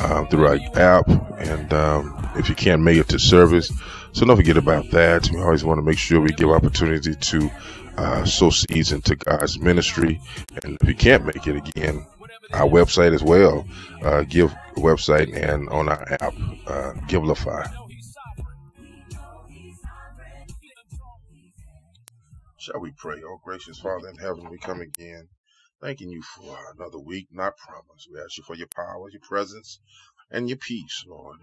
uh, through our app. And um, if you can't make it to service, so don't forget about that. We always want to make sure we give opportunity to uh, sow seeds into God's ministry. And if you can't make it again, our website as well, uh, give website and on our app, uh, Givelify. Shall we pray? Oh, gracious Father in heaven, we come again, thanking you for another week, not promised. We ask you for your power, your presence, and your peace, Lord.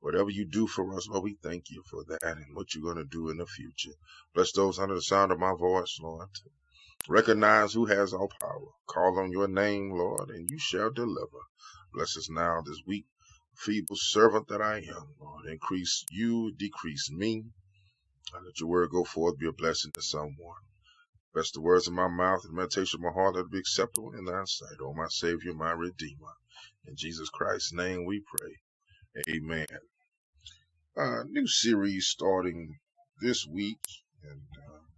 Whatever you do for us, Lord, we thank you for that and what you're going to do in the future. Bless those under the sound of my voice, Lord. Recognize who has all power. Call on your name, Lord, and you shall deliver. Bless us now this weak, feeble servant that I am, Lord. Increase you, decrease me. And let your word go forth, be a blessing to someone. Bless the words of my mouth and the meditation of my heart that will be acceptable in thy sight, O my Savior, my Redeemer. In Jesus Christ's name we pray. Amen. Uh, new series starting this week, and uh,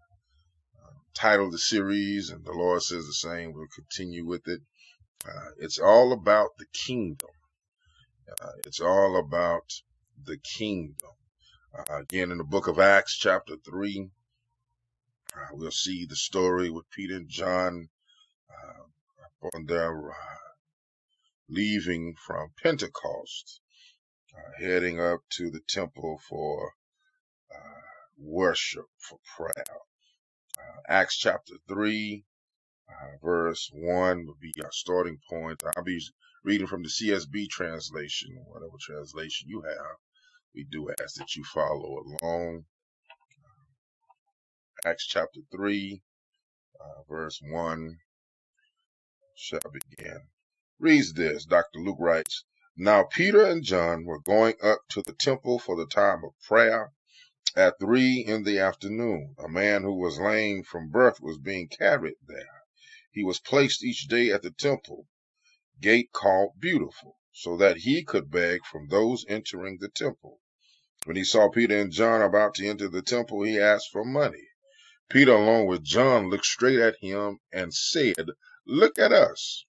uh, title of the series, and the Lord says the same. We'll continue with it. Uh, it's all about the kingdom. Uh, it's all about the kingdom. Uh, again, in the book of Acts, chapter 3, uh, we'll see the story with Peter and John uh, on their uh, leaving from Pentecost, uh, heading up to the temple for uh, worship, for prayer. Uh, Acts chapter 3, uh, verse 1 will be our starting point. I'll be reading from the CSB translation, whatever translation you have. We do ask that you follow along. Acts chapter 3, uh, verse 1 shall begin. Reads this. Dr. Luke writes, Now Peter and John were going up to the temple for the time of prayer. At three in the afternoon, a man who was lame from birth was being carried there. He was placed each day at the temple gate called Beautiful, so that he could beg from those entering the temple. When he saw Peter and John about to enter the temple, he asked for money. Peter, along with John, looked straight at him and said, Look at us.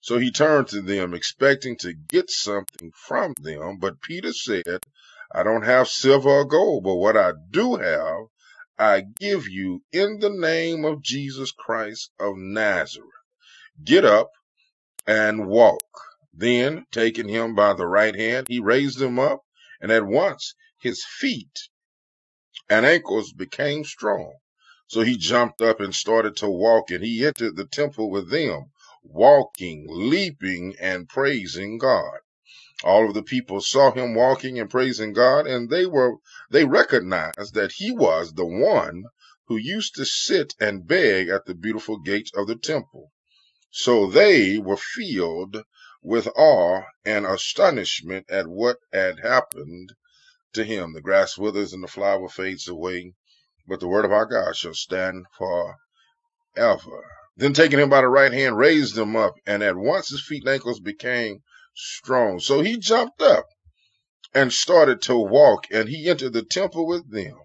So he turned to them, expecting to get something from them. But Peter said, I don't have silver or gold, but what I do have, I give you in the name of Jesus Christ of Nazareth. Get up and walk. Then, taking him by the right hand, he raised him up, and at once his feet and ankles became strong. So he jumped up and started to walk, and he entered the temple with them, walking, leaping, and praising God. All of the people saw him walking and praising God, and they were they recognized that he was the one who used to sit and beg at the beautiful gates of the temple. So they were filled with awe and astonishment at what had happened to him. The grass withers and the flower fades away, but the word of our God shall stand for forever. Then taking him by the right hand, raised him up, and at once his feet and ankles became strong. So he jumped up and started to walk, and he entered the temple with them,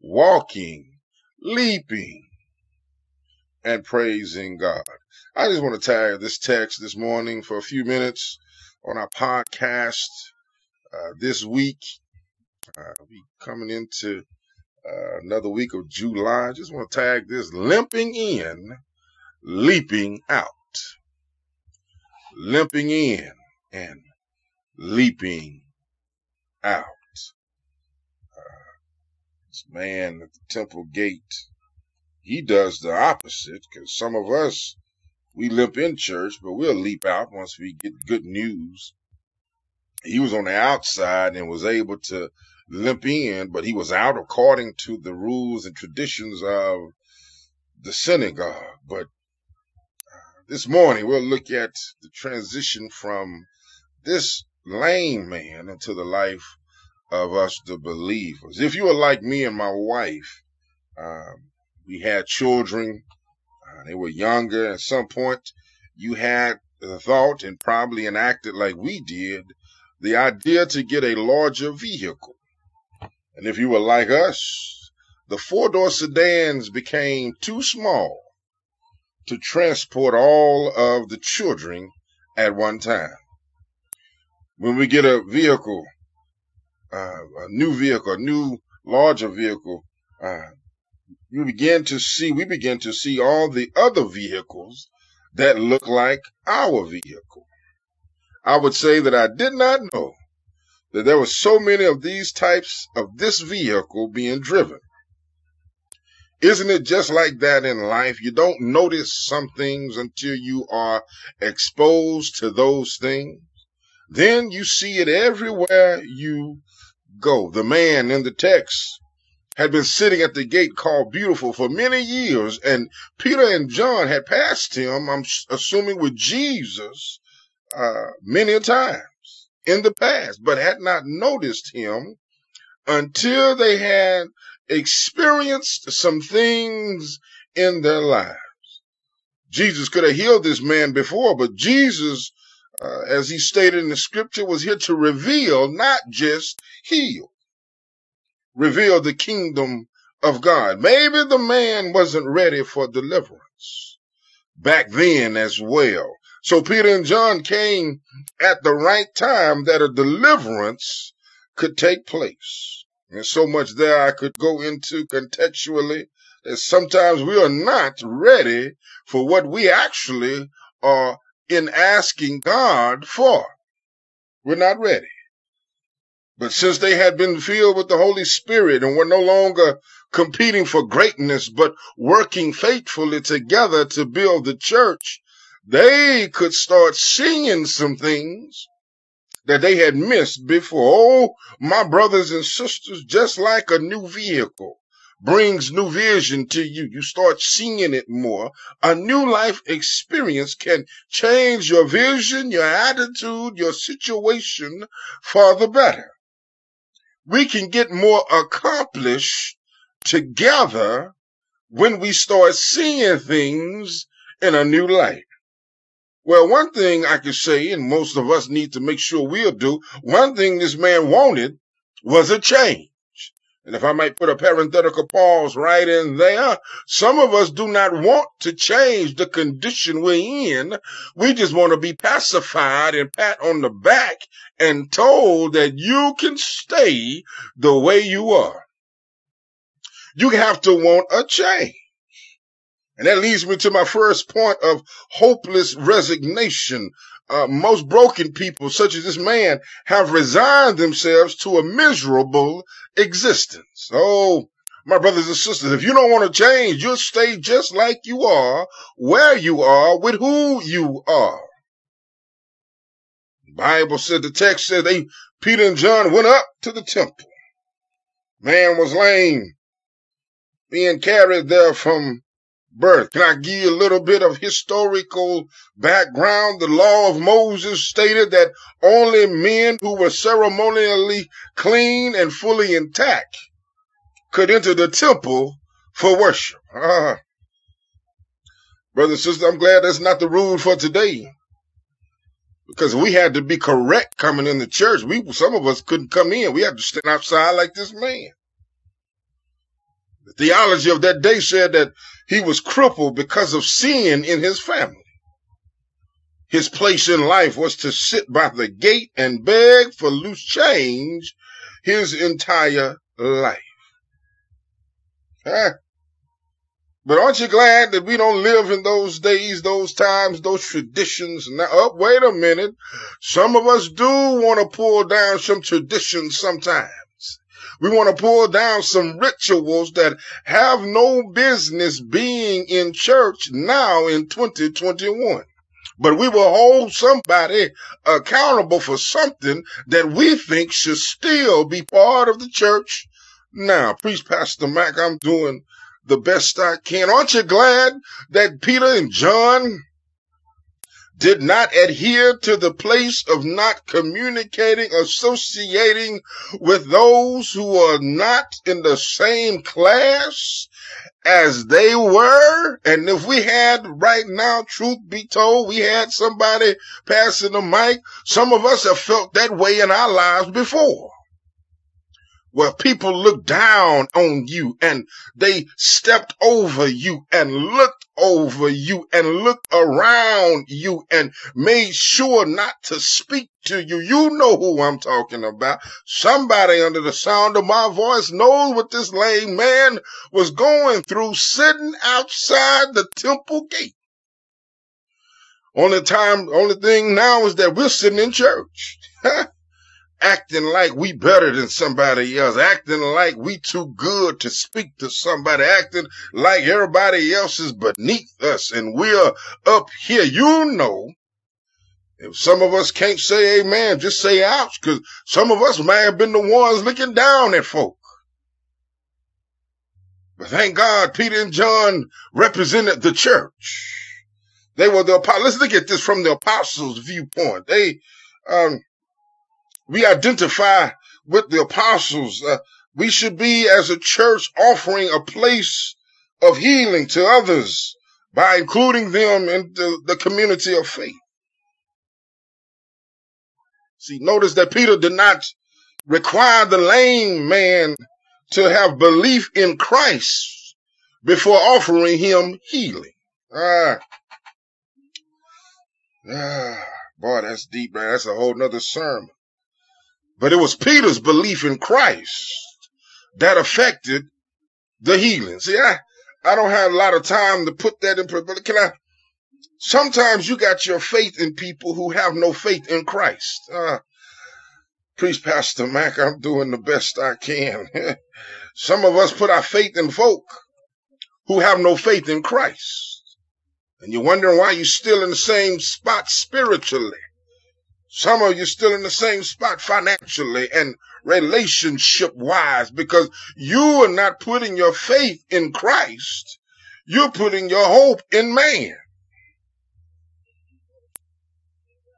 walking, leaping, and praising God. I just want to tag this text this morning for a few minutes on our podcast uh, this week. Uh, we coming into uh, another week of July. Just want to tag this limping in, leaping out. Limping in and leaping out. this man at the temple gate, he does the opposite because some of us, we limp in church, but we'll leap out once we get good news. He was on the outside and was able to limp in, but he was out according to the rules and traditions of the synagogue. But this morning we'll look at the transition from this lame man into the life of us, the believers. If you were like me and my wife, um, we had children, uh, they were younger. At some point, you had the thought and probably enacted like we did the idea to get a larger vehicle. And if you were like us, the four door sedans became too small to transport all of the children at one time. When we get a vehicle, uh, a new vehicle, a new larger vehicle, uh, you begin to see, we begin to see all the other vehicles that look like our vehicle. I would say that I did not know that there were so many of these types of this vehicle being driven. Isn't it just like that in life? You don't notice some things until you are exposed to those things. Then you see it everywhere you go. The man in the text had been sitting at the gate called Beautiful for many years, and Peter and John had passed him, I'm assuming with Jesus, uh, many a times in the past, but had not noticed him until they had experienced some things in their lives. Jesus could have healed this man before, but Jesus, uh, as he stated in the scripture, was here to reveal, not just heal, reveal the kingdom of God. Maybe the man wasn't ready for deliverance back then as well. So Peter and John came at the right time that a deliverance could take place. And so much there I could go into contextually that sometimes we are not ready for what we actually are in asking God for. We're not ready. But since they had been filled with the Holy Spirit and were no longer competing for greatness, but working faithfully together to build the church, they could start seeing some things that they had missed before. Oh, my brothers and sisters, just like a new vehicle brings new vision to you, you start seeing it more. A new life experience can change your vision, your attitude, your situation for the better. We can get more accomplished together when we start seeing things in a new light. Well, one thing I can say, and most of us need to make sure we'll do, one thing this man wanted was a change. And if I might put a parenthetical pause right in there, some of us do not want to change the condition we're in. We just want to be pacified and pat on the back and told that you can stay the way you are. You have to want a change. And that leads me to my first point of hopeless resignation. Uh, most broken people, such as this man, have resigned themselves to a miserable existence. Oh, my brothers and sisters, if you don't want to change, you'll stay just like you are, where you are, with who you are. The Bible said, the text said they, Peter and John went up to the temple. Man was lame, being carried there from birth. Can I give you a little bit of historical background? The law of Moses stated that only men who were ceremonially clean and fully intact could enter the temple for worship. Ah. Brother and sister, I'm glad that's not the rule for today. Because we had to be correct coming in the church. We, some of us couldn't come in. We had to stand outside like this man. The theology of that day said that he was crippled because of sin in his family. His place in life was to sit by the gate and beg for loose change his entire life. Huh? But aren't you glad that we don't live in those days, those times, those traditions? Now, oh, wait a minute. Some of us do want to pull down some traditions sometimes. We want to pull down some rituals that have no business being in church now in 2021. But we will hold somebody accountable for something that we think should still be part of the church now. Priest Pastor Mac, I'm doing the best I can. Aren't you glad that Peter and John did not adhere to the place of not communicating, associating with those who are not in the same class as they were. And if we had right now, truth be told, we had somebody passing the mic, some of us have felt that way in our lives before where people looked down on you and they stepped over you and looked over you and looked around you and made sure not to speak to you. You know who I'm talking about. Somebody under the sound of my voice knows what this lame man was going through sitting outside the temple gate. Only time, only thing now is that we're sitting in church. acting like we better than somebody else, acting like we too good to speak to somebody, acting like everybody else is beneath us and we're up here. You know, if some of us can't say amen, just say ouch, because some of us may have been the ones looking down at folk. But thank God Peter and John represented the church. They were the apostles. Let's look at this from the apostles' viewpoint. They, um, we identify with the apostles. Uh, we should be as a church offering a place of healing to others by including them in the, the community of faith. See, notice that Peter did not require the lame man to have belief in Christ before offering him healing. Ah, ah boy, that's deep, man. That's a whole nother sermon. But it was Peter's belief in Christ that affected the healing. See, I, I don't have a lot of time to put that in, but can I? Sometimes you got your faith in people who have no faith in Christ. Uh, Priest Pastor Mac, I'm doing the best I can. Some of us put our faith in folk who have no faith in Christ. And you're wondering why you're still in the same spot spiritually. Some of you still in the same spot financially and relationship wise because you are not putting your faith in Christ. You're putting your hope in man.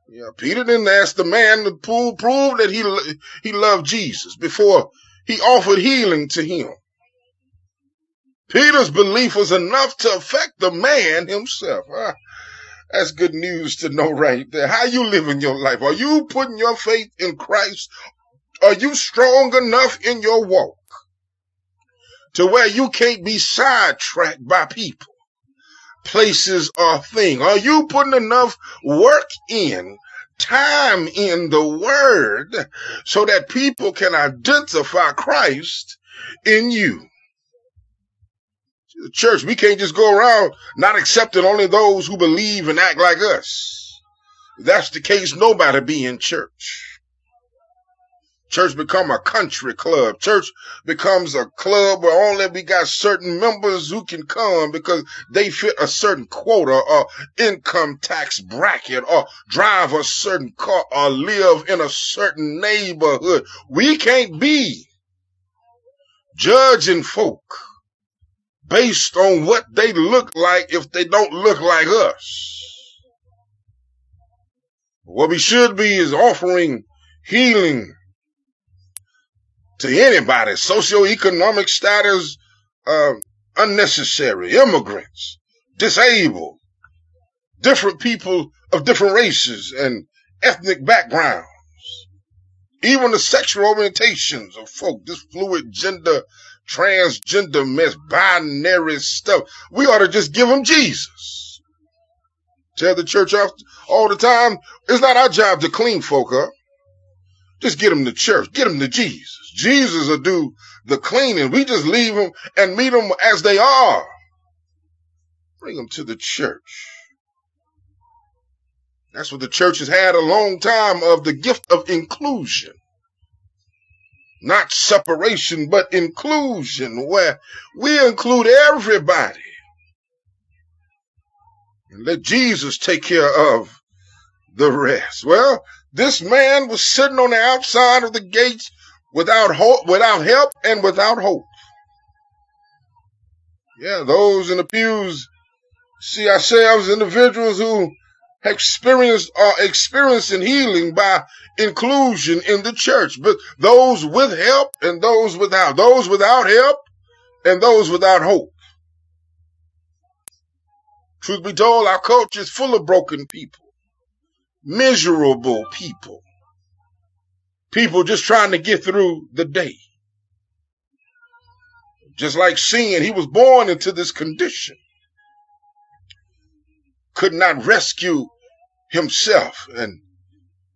Yeah, Peter didn't ask the man to prove, prove that he, he loved Jesus before he offered healing to him. Peter's belief was enough to affect the man himself. Ah, that's good news to know right there. How you living your life? Are you putting your faith in Christ? Are you strong enough in your walk to where you can't be sidetracked by people, places, or things? Are you putting enough work in, time in the word so that people can identify Christ in you? Church, we can't just go around not accepting only those who believe and act like us. If that's the case, nobody be in church. Church become a country club. Church becomes a club where only we got certain members who can come because they fit a certain quota or income tax bracket or drive a certain car or live in a certain neighborhood. We can't be judging folk based on what they look like if they don't look like us. What we should be is offering healing to anybody, socioeconomic status, uh, unnecessary, immigrants, disabled, different people of different races and ethnic backgrounds, even the sexual orientations of folk, this fluid gender transgender mess, binary stuff. We ought to just give them Jesus. Tell the church off all the time, it's not our job to clean folk up. Just get them to church. Get them to Jesus. Jesus will do the cleaning. We just leave them and meet them as they are. Bring them to the church. That's what the church has had a long time of the gift of inclusion. Not separation, but inclusion, where we include everybody and let Jesus take care of the rest. Well, this man was sitting on the outside of the gates without hope, without help and without hope. Yeah, those in the pews see ourselves individuals who experienced are experiencing healing by inclusion in the church, but those with help and those without, those without help and those without hope. Truth be told, our culture is full of broken people, miserable people, people just trying to get through the day. Just like sin, he was born into this condition. Could not rescue himself and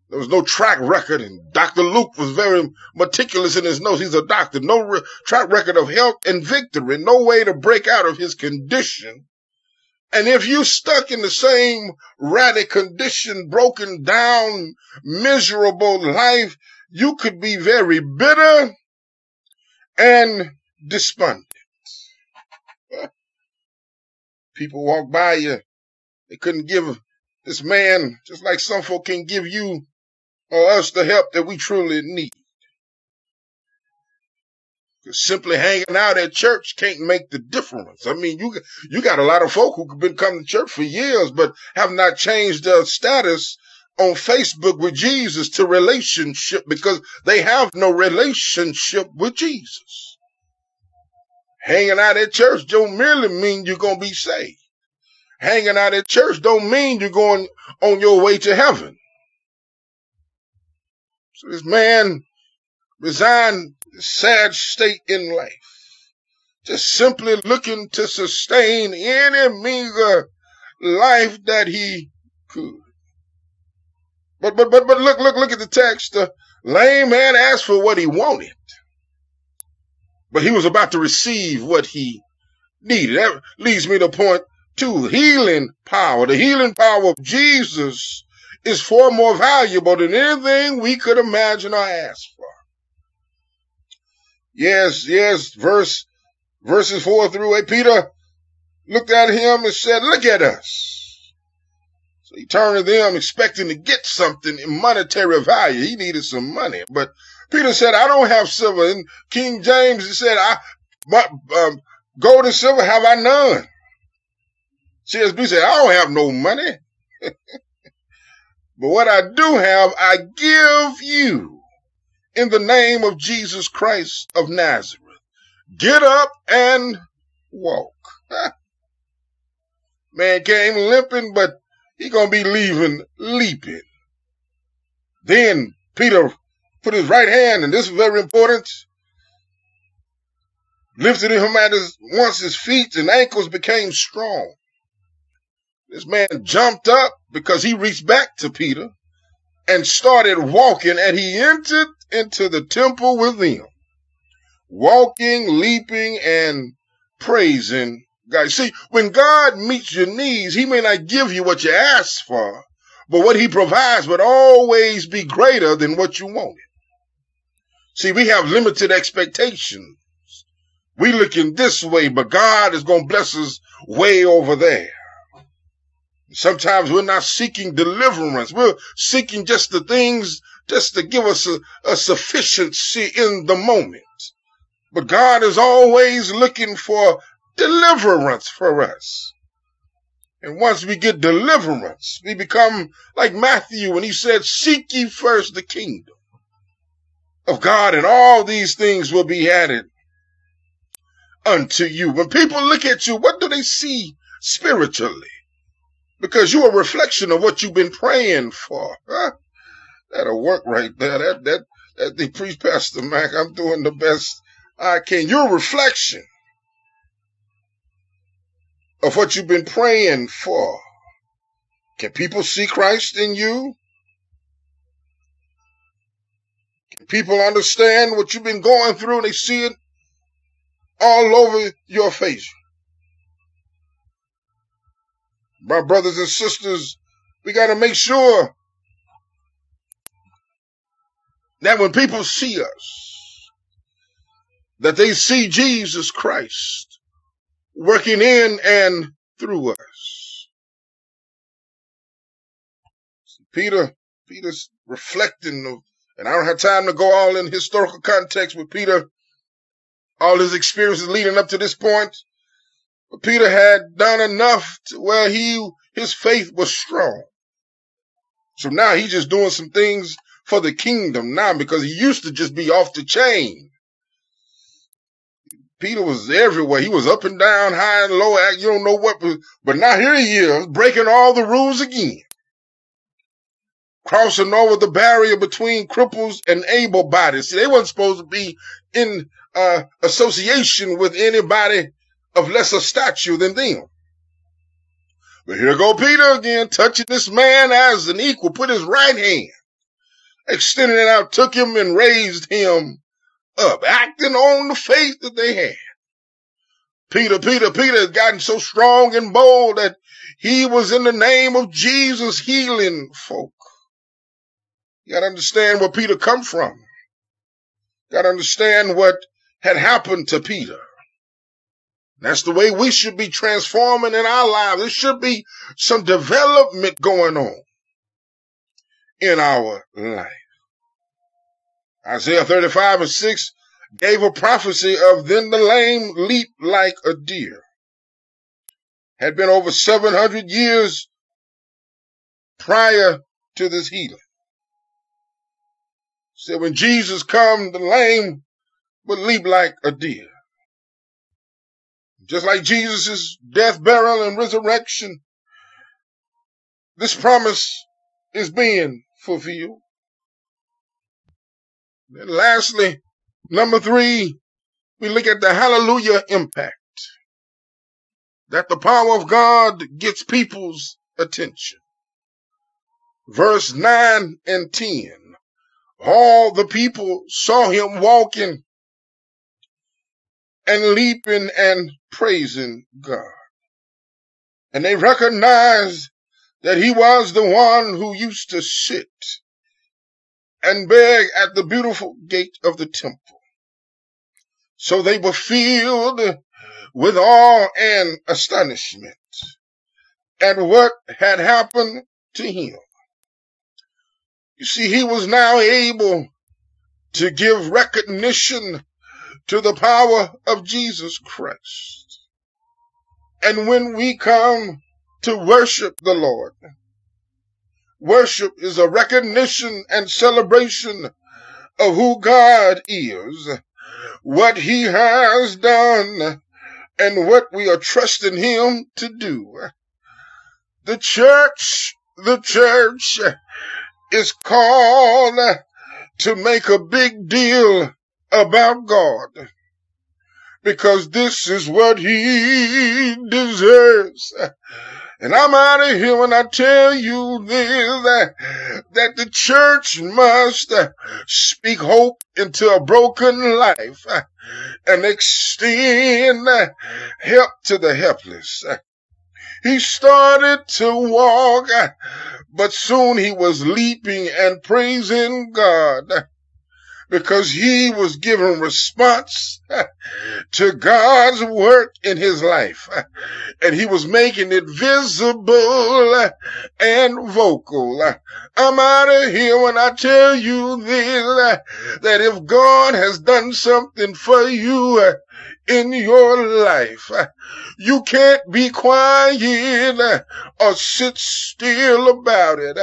there was no track record and Dr. Luke was very meticulous in his notes. He's a doctor. No re- track record of health and victory. No way to break out of his condition. And if you stuck in the same ratty condition, broken down, miserable life, you could be very bitter and despondent. People walk by you. They couldn't give this man, just like some folk can give you or us the help that we truly need. 'Cause Simply hanging out at church can't make the difference. I mean, you you got a lot of folk who have been coming to church for years, but have not changed their status on Facebook with Jesus to relationship because they have no relationship with Jesus. Hanging out at church don't merely mean you're gonna be saved. Hanging out at church don't mean you're going on your way to heaven. So this man resigned sad state in life, just simply looking to sustain any meager life that he could. But but but but look look look at the text. The lame man asked for what he wanted, but he was about to receive what he needed. That leads me to point two: healing power. The healing power of Jesus is far more valuable than anything we could imagine or ask for. Yes, yes, verse verses four through eight. Peter looked at him and said, Look at us. So he turned to them expecting to get something in monetary value. He needed some money. But Peter said, I don't have silver. And King James said, I my um, gold and silver have I none. CSB said, I don't have no money. but what I do have, I give you in the name of Jesus Christ of Nazareth. Get up and walk. Man came limping, but he gonna be leaving leaping. Then Peter put his right hand, and this is very important, lifted him at his once his feet and ankles became strong. This man jumped up because he reached back to Peter and started walking, and he entered into the temple with them, walking, leaping, and praising God. See, when God meets your needs, He may not give you what you ask for, but what He provides would always be greater than what you wanted. See, we have limited expectations. We looking this way, but God is going to bless us way over there. Sometimes we're not seeking deliverance. We're seeking just the things just to give us a, a sufficiency in the moment. But God is always looking for deliverance for us. And once we get deliverance, we become like Matthew when he said, seek ye first the kingdom of God and all these things will be added unto you. When people look at you, what do they see spiritually? Because you're a reflection of what you've been praying for. Huh? That'll work right there. That, that, that the priest, Pastor Mac, I'm doing the best I can. You're a reflection of what you've been praying for. Can people see Christ in you? Can people understand what you've been going through and they see it all over your face? My brothers and sisters, we got to make sure that when people see us, that they see Jesus Christ working in and through us. Peter, Peter's reflecting and I don't have time to go all in historical context with Peter, all his experiences leading up to this point. Peter had done enough to where he, his faith was strong. So now he's just doing some things for the kingdom now because he used to just be off the chain. Peter was everywhere. He was up and down, high and low. You don't know what, but now here he is breaking all the rules again. Crossing over the barrier between cripples and able bodies. See, they weren't supposed to be in uh, association with anybody of lesser stature than them. But here go Peter again, touching this man as an equal, put his right hand, extended it out, took him and raised him up, acting on the faith that they had. Peter, Peter, Peter had gotten so strong and bold that he was in the name of Jesus healing folk. You gotta understand where Peter come from. Gotta understand what had happened to Peter. That's the way we should be transforming in our lives. There should be some development going on in our life. Isaiah 35 and 6 gave a prophecy of then the lame leap like a deer. Had been over 700 years prior to this healing. Said when Jesus come, the lame would leap like a deer. Just like Jesus' death, burial, and resurrection, this promise is being fulfilled. And lastly, number three, we look at the hallelujah impact. That the power of God gets people's attention. Verse 9 and 10. All the people saw him walking and leaping and praising God. And they recognized that he was the one who used to sit and beg at the beautiful gate of the temple. So they were filled with awe and astonishment at what had happened to him. You see, he was now able to give recognition to the power of Jesus Christ. And when we come to worship the Lord, worship is a recognition and celebration of who God is, what he has done, and what we are trusting him to do. The church, the church is called to make a big deal about God because this is what he deserves. And I'm out of here when I tell you this, that, the church must speak hope into a broken life and extend help to the helpless. He started to walk, but soon he was leaping and praising God because he was giving response to God's work in his life. And he was making it visible and vocal. I'm out of here when I tell you this, that if God has done something for you in your life, you can't be quiet or sit still about it.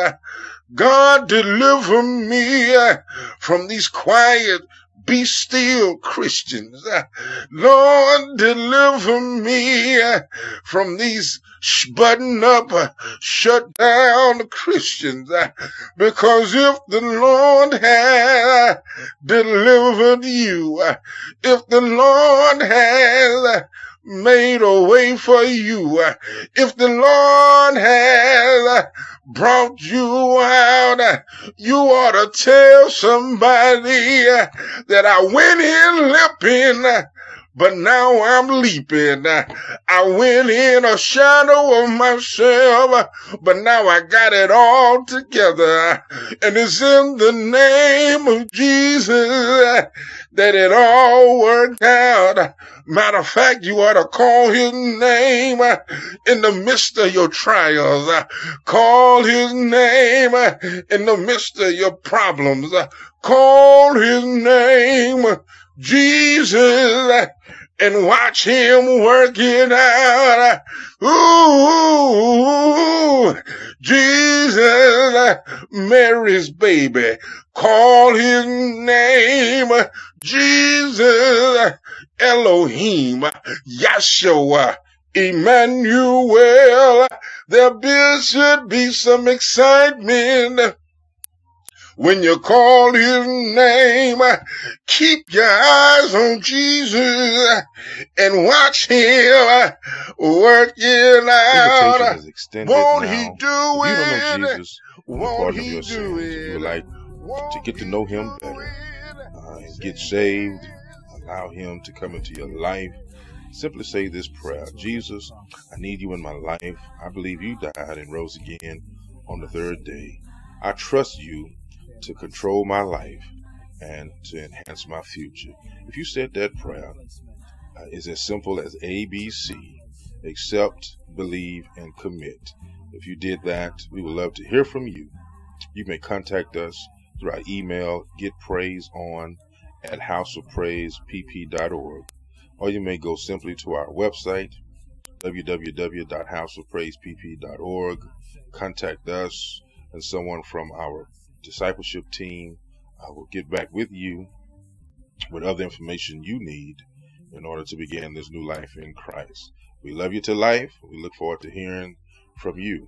God deliver me uh, from these quiet, be still Christians. Uh, Lord, deliver me uh, from these button up, shut down Christians. Because if the Lord had delivered you, if the Lord had made a way for you. Uh, if the Lord has uh, brought you out, uh, you ought to tell somebody that I went in limping, but now I'm leaping. I went in a shadow of myself, but now I got it all together. And it's in the name of Jesus uh, that it all worked out. Matter of fact, you ought to call his name uh, in the midst of your trials. uh, Call his name uh, in the midst of your problems. Call his name, Jesus, and watch him work it out. Ooh, Jesus, Mary's baby, call his name, Jesus, Elohim, Yahshua, Emmanuel. There be, should be some excitement when you call his name, keep your eyes on Jesus and watch him work it out. Won't now. he do you don't it? know Jesus, Won't he your do sins, you it? would like to get to know him better, uh, and get saved, allow him to come into your life, simply say this prayer Jesus, I need you in my life. I believe you died and rose again on the third day. I trust you to control my life and to enhance my future. If you said that prayer, uh, it's as simple as ABC accept, believe, and commit. If you did that, we would love to hear from you. You may contact us through our email, getpraiseon at houseofpraisepp.org, or you may go simply to our website, www.houseofpraisepp.org, contact us, and someone from our discipleship team will get back with you with other information you need in order to begin this new life in Christ. We love you to life. We look forward to hearing from you.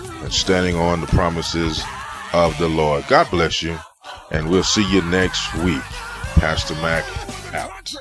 and standing on the promises of the Lord. God bless you. And we'll see you next week. Pastor Mac out.